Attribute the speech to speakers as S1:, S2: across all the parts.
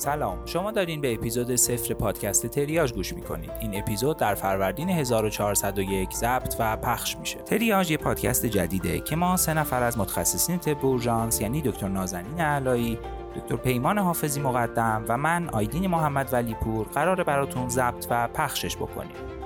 S1: سلام. شما دارین به اپیزود صفر پادکست تریاج گوش می‌کنید. این اپیزود در فروردین 1401 ضبط و پخش میشه. تریاج یه پادکست جدیده که ما سه نفر از متخصصین طب اورژانس یعنی دکتر نازنین علایی دکتر پیمان حافظی مقدم و من آیدین محمد ولی پور قرار براتون ضبط و پخشش بکنیم.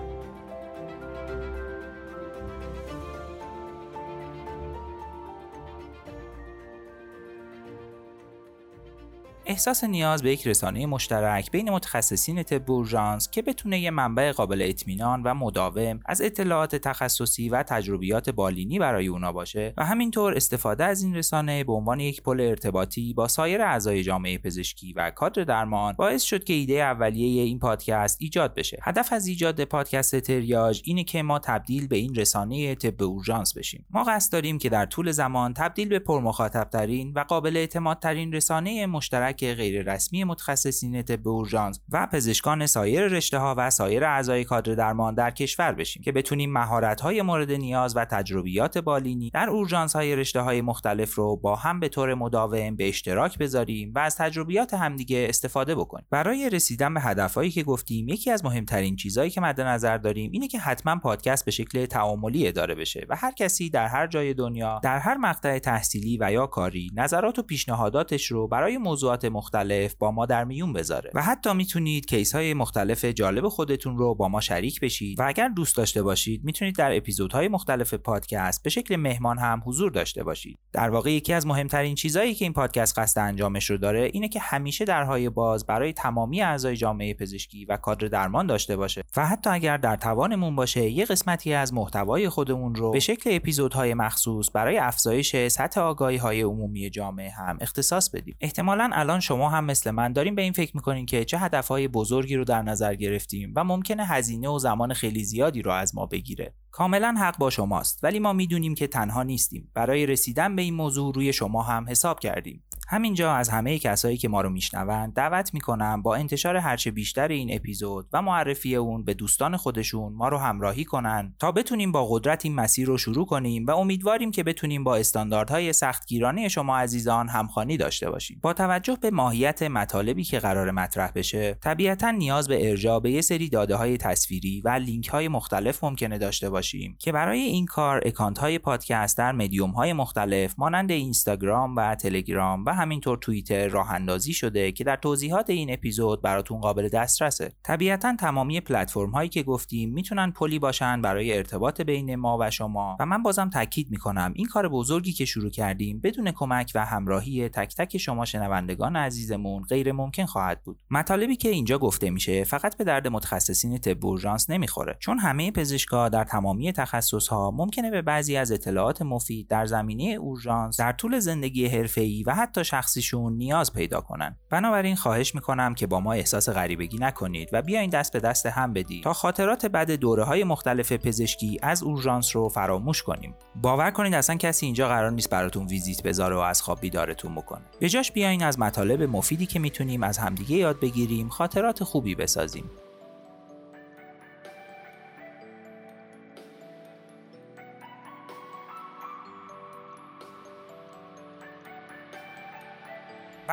S1: احساس نیاز به یک رسانه مشترک بین متخصصین طب اورژانس که بتونه یه منبع قابل اطمینان و مداوم از اطلاعات تخصصی و تجربیات بالینی برای اونا باشه و همینطور استفاده از این رسانه به عنوان یک پل ارتباطی با سایر اعضای جامعه پزشکی و کادر درمان باعث شد که ایده اولیه این پادکست ایجاد بشه. هدف از ایجاد پادکست تریاج اینه که ما تبدیل به این رسانه طب اورژانس بشیم. ما قصد داریم که در طول زمان تبدیل به پرمخاطب ترین و قابل اعتماد ترین رسانه مشترک غیر رسمی متخصصین طب اورژانس و پزشکان سایر رشته ها و سایر اعضای کادر درمان در کشور بشیم که بتونیم مهارت های مورد نیاز و تجربیات بالینی در اورژانس های رشته های مختلف رو با هم به طور مداوم به اشتراک بذاریم و از تجربیات همدیگه استفاده بکنیم. برای رسیدن به هدفهایی که گفتیم یکی از مهمترین چیزهایی که مد نظر داریم اینه که حتما پادکست به شکل تعاملی اداره بشه و هر کسی در هر جای دنیا در هر مقطع تحصیلی و یا کاری نظرات و پیشنهاداتش رو برای موضوعات مختلف با ما در میون بذاره و حتی می‌تونید کیس های مختلف جالب خودتون رو با ما شریک بشید و اگر دوست داشته باشید می‌تونید در اپیزودهای مختلف پادکست به شکل مهمان هم حضور داشته باشید. در واقع یکی از مهمترین چیزهایی که این پادکست قصد انجامش رو داره اینه که همیشه درهای باز برای تمامی اعضای جامعه پزشکی و کادر درمان داشته باشه و حتی اگر در توانمون باشه یه قسمتی از محتوای خودمون رو به شکل اپیزودهای مخصوص برای افزایش سطح آگاهی های عمومی جامعه هم اختصاص بدیم. احتمالا الان شما هم مثل من داریم به این فکر می‌کنین که چه هدفهای بزرگی رو در نظر گرفتیم و ممکنه هزینه و زمان خیلی زیادی رو از ما بگیره. کاملا حق با شماست ولی ما می‌دونیم که تنها نیستیم. برای رسیدن به این موضوع روی شما هم حساب کردیم. همینجا از همه کسایی که ما رو میشنوند دعوت می‌کنم با انتشار هرچه بیشتر این اپیزود و معرفی اون به دوستان خودشون ما رو همراهی کنن تا بتونیم با قدرت این مسیر رو شروع کنیم و امیدواریم که بتونیم با استانداردهای سختگیرانه شما عزیزان همخوانی داشته باشیم. با توجه به ماهیت مطالبی که قرار مطرح بشه طبیعتا نیاز به ارجاع به یه سری داده های تصویری و لینک های مختلف ممکنه داشته باشیم که برای این کار account های پادکست در مدیوم های مختلف مانند اینستاگرام و تلگرام و همینطور توییتر راه اندازی شده که در توضیحات این اپیزود براتون قابل دسترسه. طبیعتا تمامی پلتفرم هایی که گفتیم می‌تونن پلی باشن برای ارتباط بین ما و شما. و من بازم تاکید می‌کنم این کار بزرگی که شروع کردیم بدون کمک و همراهی تک تک شما شنوندگان عزیزمون غیر ممکن خواهد بود. مطالبی که اینجا گفته میشه فقط به درد متخصصین طب اورژانس نمی‌خوره چون همه پزشکا در تمامی تخصص ها ممکنه به بعضی از اطلاعات مفید در زمینه اورژانس در طول زندگی حرفه‌ای و حتی شخصیشون نیاز پیدا کنن. بنابراین خواهش می‌کنم که با ما احساس غریبگی نکنید و بیاین دست به دست هم بدید تا خاطرات بد دوره های مختلف پزشکی از اورژانس رو فراموش کنیم. باور کنید اصلا کسی اینجا قرار نیست براتون ویزیت بذاره و از خواب بیدارتون بکنه. به جاش بیاین از مطالب مفیدی که می‌تونیم از همدیگه یاد بگیریم خاطرات خوبی بسازیم.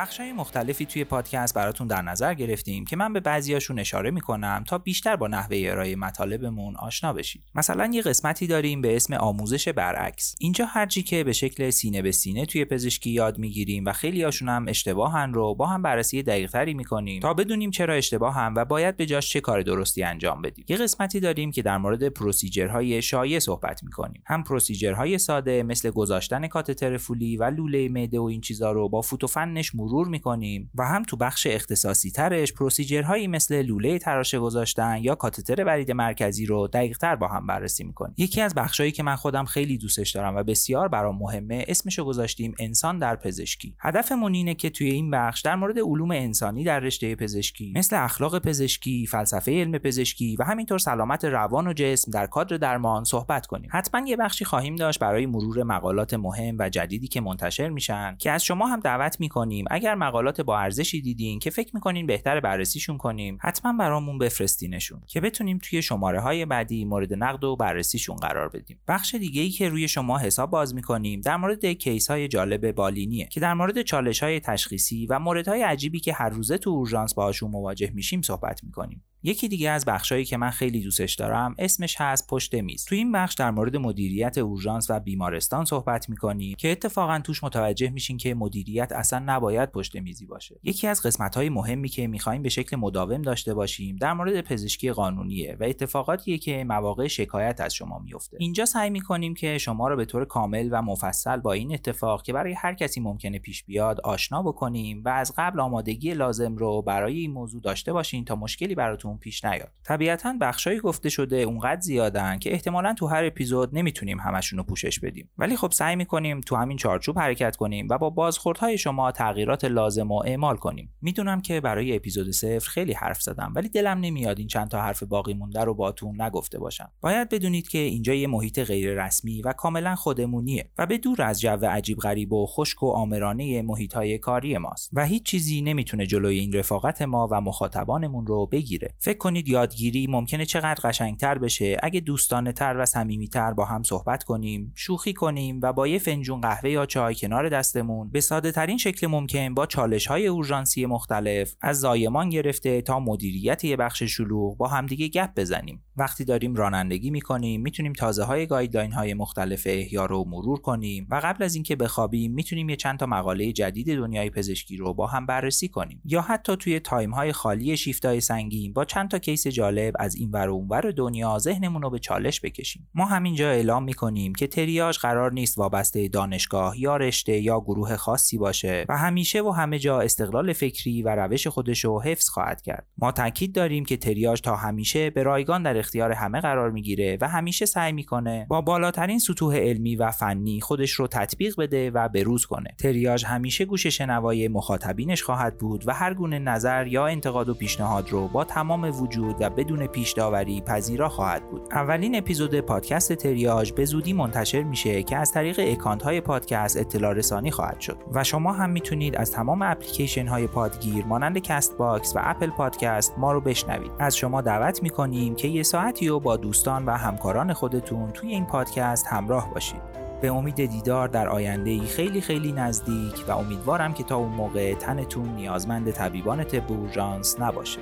S1: بخشای مختلفی توی پادکست براتون در نظر گرفتیم که من به بعضیاشون اشاره می‌کنم تا بیشتر با نحوه ارائه مطالبمون آشنا بشید. مثلا یه قسمتی داریم به اسم آموزش برعکس. اینجا هرچی که به شکل سینه به سینه توی پزشکی یاد می‌گیریم و خیلی هاشون هم اشتباهن رو با هم بررسی دقیقتری می‌کنیم تا بدونیم چرا اشتباه هم و باید به جاش چه کار درستی انجام بدیم. یه قسمتی داریم که در مورد پروسیجرهای شایع صحبت می‌کنیم. هم پروسیجرهای ساده مثل گذاشتن کاتتر فولی و لوله معده و این چیزا رو با فوتوفنش مرور می‌کنیم و هم تو بخش اختصاصی ترش پروسیجرهایی مثل لوله تراشه گذاشتن یا کاتتر ورید مرکزی رو دقیق تر با هم بررسی می‌کنیم. یکی از بخشهایی که من خودم خیلی دوستش دارم و بسیار برام مهمه اسمشو گذاشتیم انسان در پزشکی. هدفمون اینه که توی این بخش در مورد علوم انسانی در رشته پزشکی مثل اخلاق پزشکی فلسفه علم پزشکی و همینطور سلامت روان و جسم در کادر درمان صحبت کنیم. حتما یه بخشی خواهیم داشت برای مرور مقالات مهم و جدیدی که منتشر میشن که از شما هم دعوت می‌کنیم. اگر مقالات با ارزشی دیدین که فکر می‌کنین بهتر بررسیشون کنیم حتما برامون بفرستینشون که بتونیم توی شماره های بعدی مورد نقد و بررسیشون قرار بدیم. بخش دیگه ای که روی شما حساب باز می‌کنیم در مورد کیس های جالب بالینیه که در مورد چالش های تشخیصی و موردهای عجیبی که هر روزه تو اورژانس باهاشون مواجه میشیم صحبت می‌کنیم. یکی دیگه از بخشایی که من خیلی دوستش دارم اسمش هست پشت میز. تو این بخش در مورد مدیریت اورژانس و بیمارستان صحبت می‌کنیم که اتفاقا توش متوجه میشین که مدیریت اصلا نباید پشت میزی باشه. یکی از قسمت های مهمی که می‌خوایم به شکل مداوم داشته باشیم در مورد پزشکی قانونیه و اتفاقاتیه که مواقع شکایت از شما میفته اینجا سعی می‌کنیم که شما رو به طور کامل و مفصل با این اتفاق که برای هر کسی ممکنه پیش بیاد آشنا بکنیم و از قبل آمادگی لازم رو برای این موضوع داشته باشین تا مشکلی براتون پیش نیاد. طبیعتا بخشایی گفته شده اونقدر زیادن که احتمالا تو هر اپیزود نمی‌تونیم همشون رو پوشش بدیم. ولی خب سعی می‌کنیم تو همین چارچوب حرکت کنیم و با بازخوردهای شما تغییرات لازم و اعمال کنیم. می‌دونم که برای اپیزود صفر خیلی حرف زدم ولی دلم نمیاد این چند تا حرف باقی مونده رو باتون نگفته باشم. باید بدونید که اینجا یه محیط غیر رسمی و کاملا خودمونیه و به دور از جو عجیب غریب و خشک و آمرانه محیط های کاری ماست و هیچ چیزی نمی‌تونه جلوی این رفاقت ما و مخاطبانمون رو بگیره. فکر کنید یادگیری ممکنه چقدر قشنگتر بشه. اگه دوستانه تر و صمیمیتر با هم صحبت کنیم شوخی کنیم و با یه فنجون قهوه یا چای کنار دستمون به ساده ترین شکل ممکن با چالش های اورژانسی مختلف از زایمان گرفته تا مدیریت یه بخش شلوغ با همدیگه گپ بزنیم. وقتی داریم رانندگی می‌کنیم می‌تونیم تازه های guideline های مختلف احیا رو مرور کنیم و قبل از اینکه بخوابیم می‌تونیم یه چند تا مقاله جدید دنیای پزشکی رو با هم بررسی کنیم یا حتی توی time های خالی شیفتای سنگین با چند تا case جالب از این ور و اونور دنیا ذهنمون رو به چالش بکشیم. ما همینجا اعلام می‌کنیم که تریاج قرار نیست وابسته دانشگاه یا رشته یا گروه خاصی باشه و همیشه و همه جا استقلال فکری و روش خودش رو حفظ خواهد کرد. ما تاکید داریم که تریاج تا همیشه به رایگان در اختیار همه قرار می‌گیره و همیشه سعی می‌کنه با بالاترین سطوح علمی و فنی خودش رو تطبیق بده و بروز کنه. تریاج همیشه گوش شنوای مخاطبینش خواهد بود و هر گونه نظر یا انتقاد و پیشنهاد رو با تمام وجود و بدون پیش داوری پذیرا خواهد بود. اولین اپیزود پادکست تریاج به زودی منتشر میشه که از طریق account های پادکست اطلاع رسانی خواهد شد. و شما هم می‌تونید از تمام اپلیکیشن های پادگیر مانند Castbox و Apple Podcast ما رو بشنوید. از شما دعوت می‌کنیم که یه ساعتی رو با دوستان و همکاران خودتون توی این پادکست همراه باشید. به امید دیدار در آینده خیلی خیلی نزدیک و امیدوارم که تا اون موقع تنتون نیازمند طبیبان طب نباشه.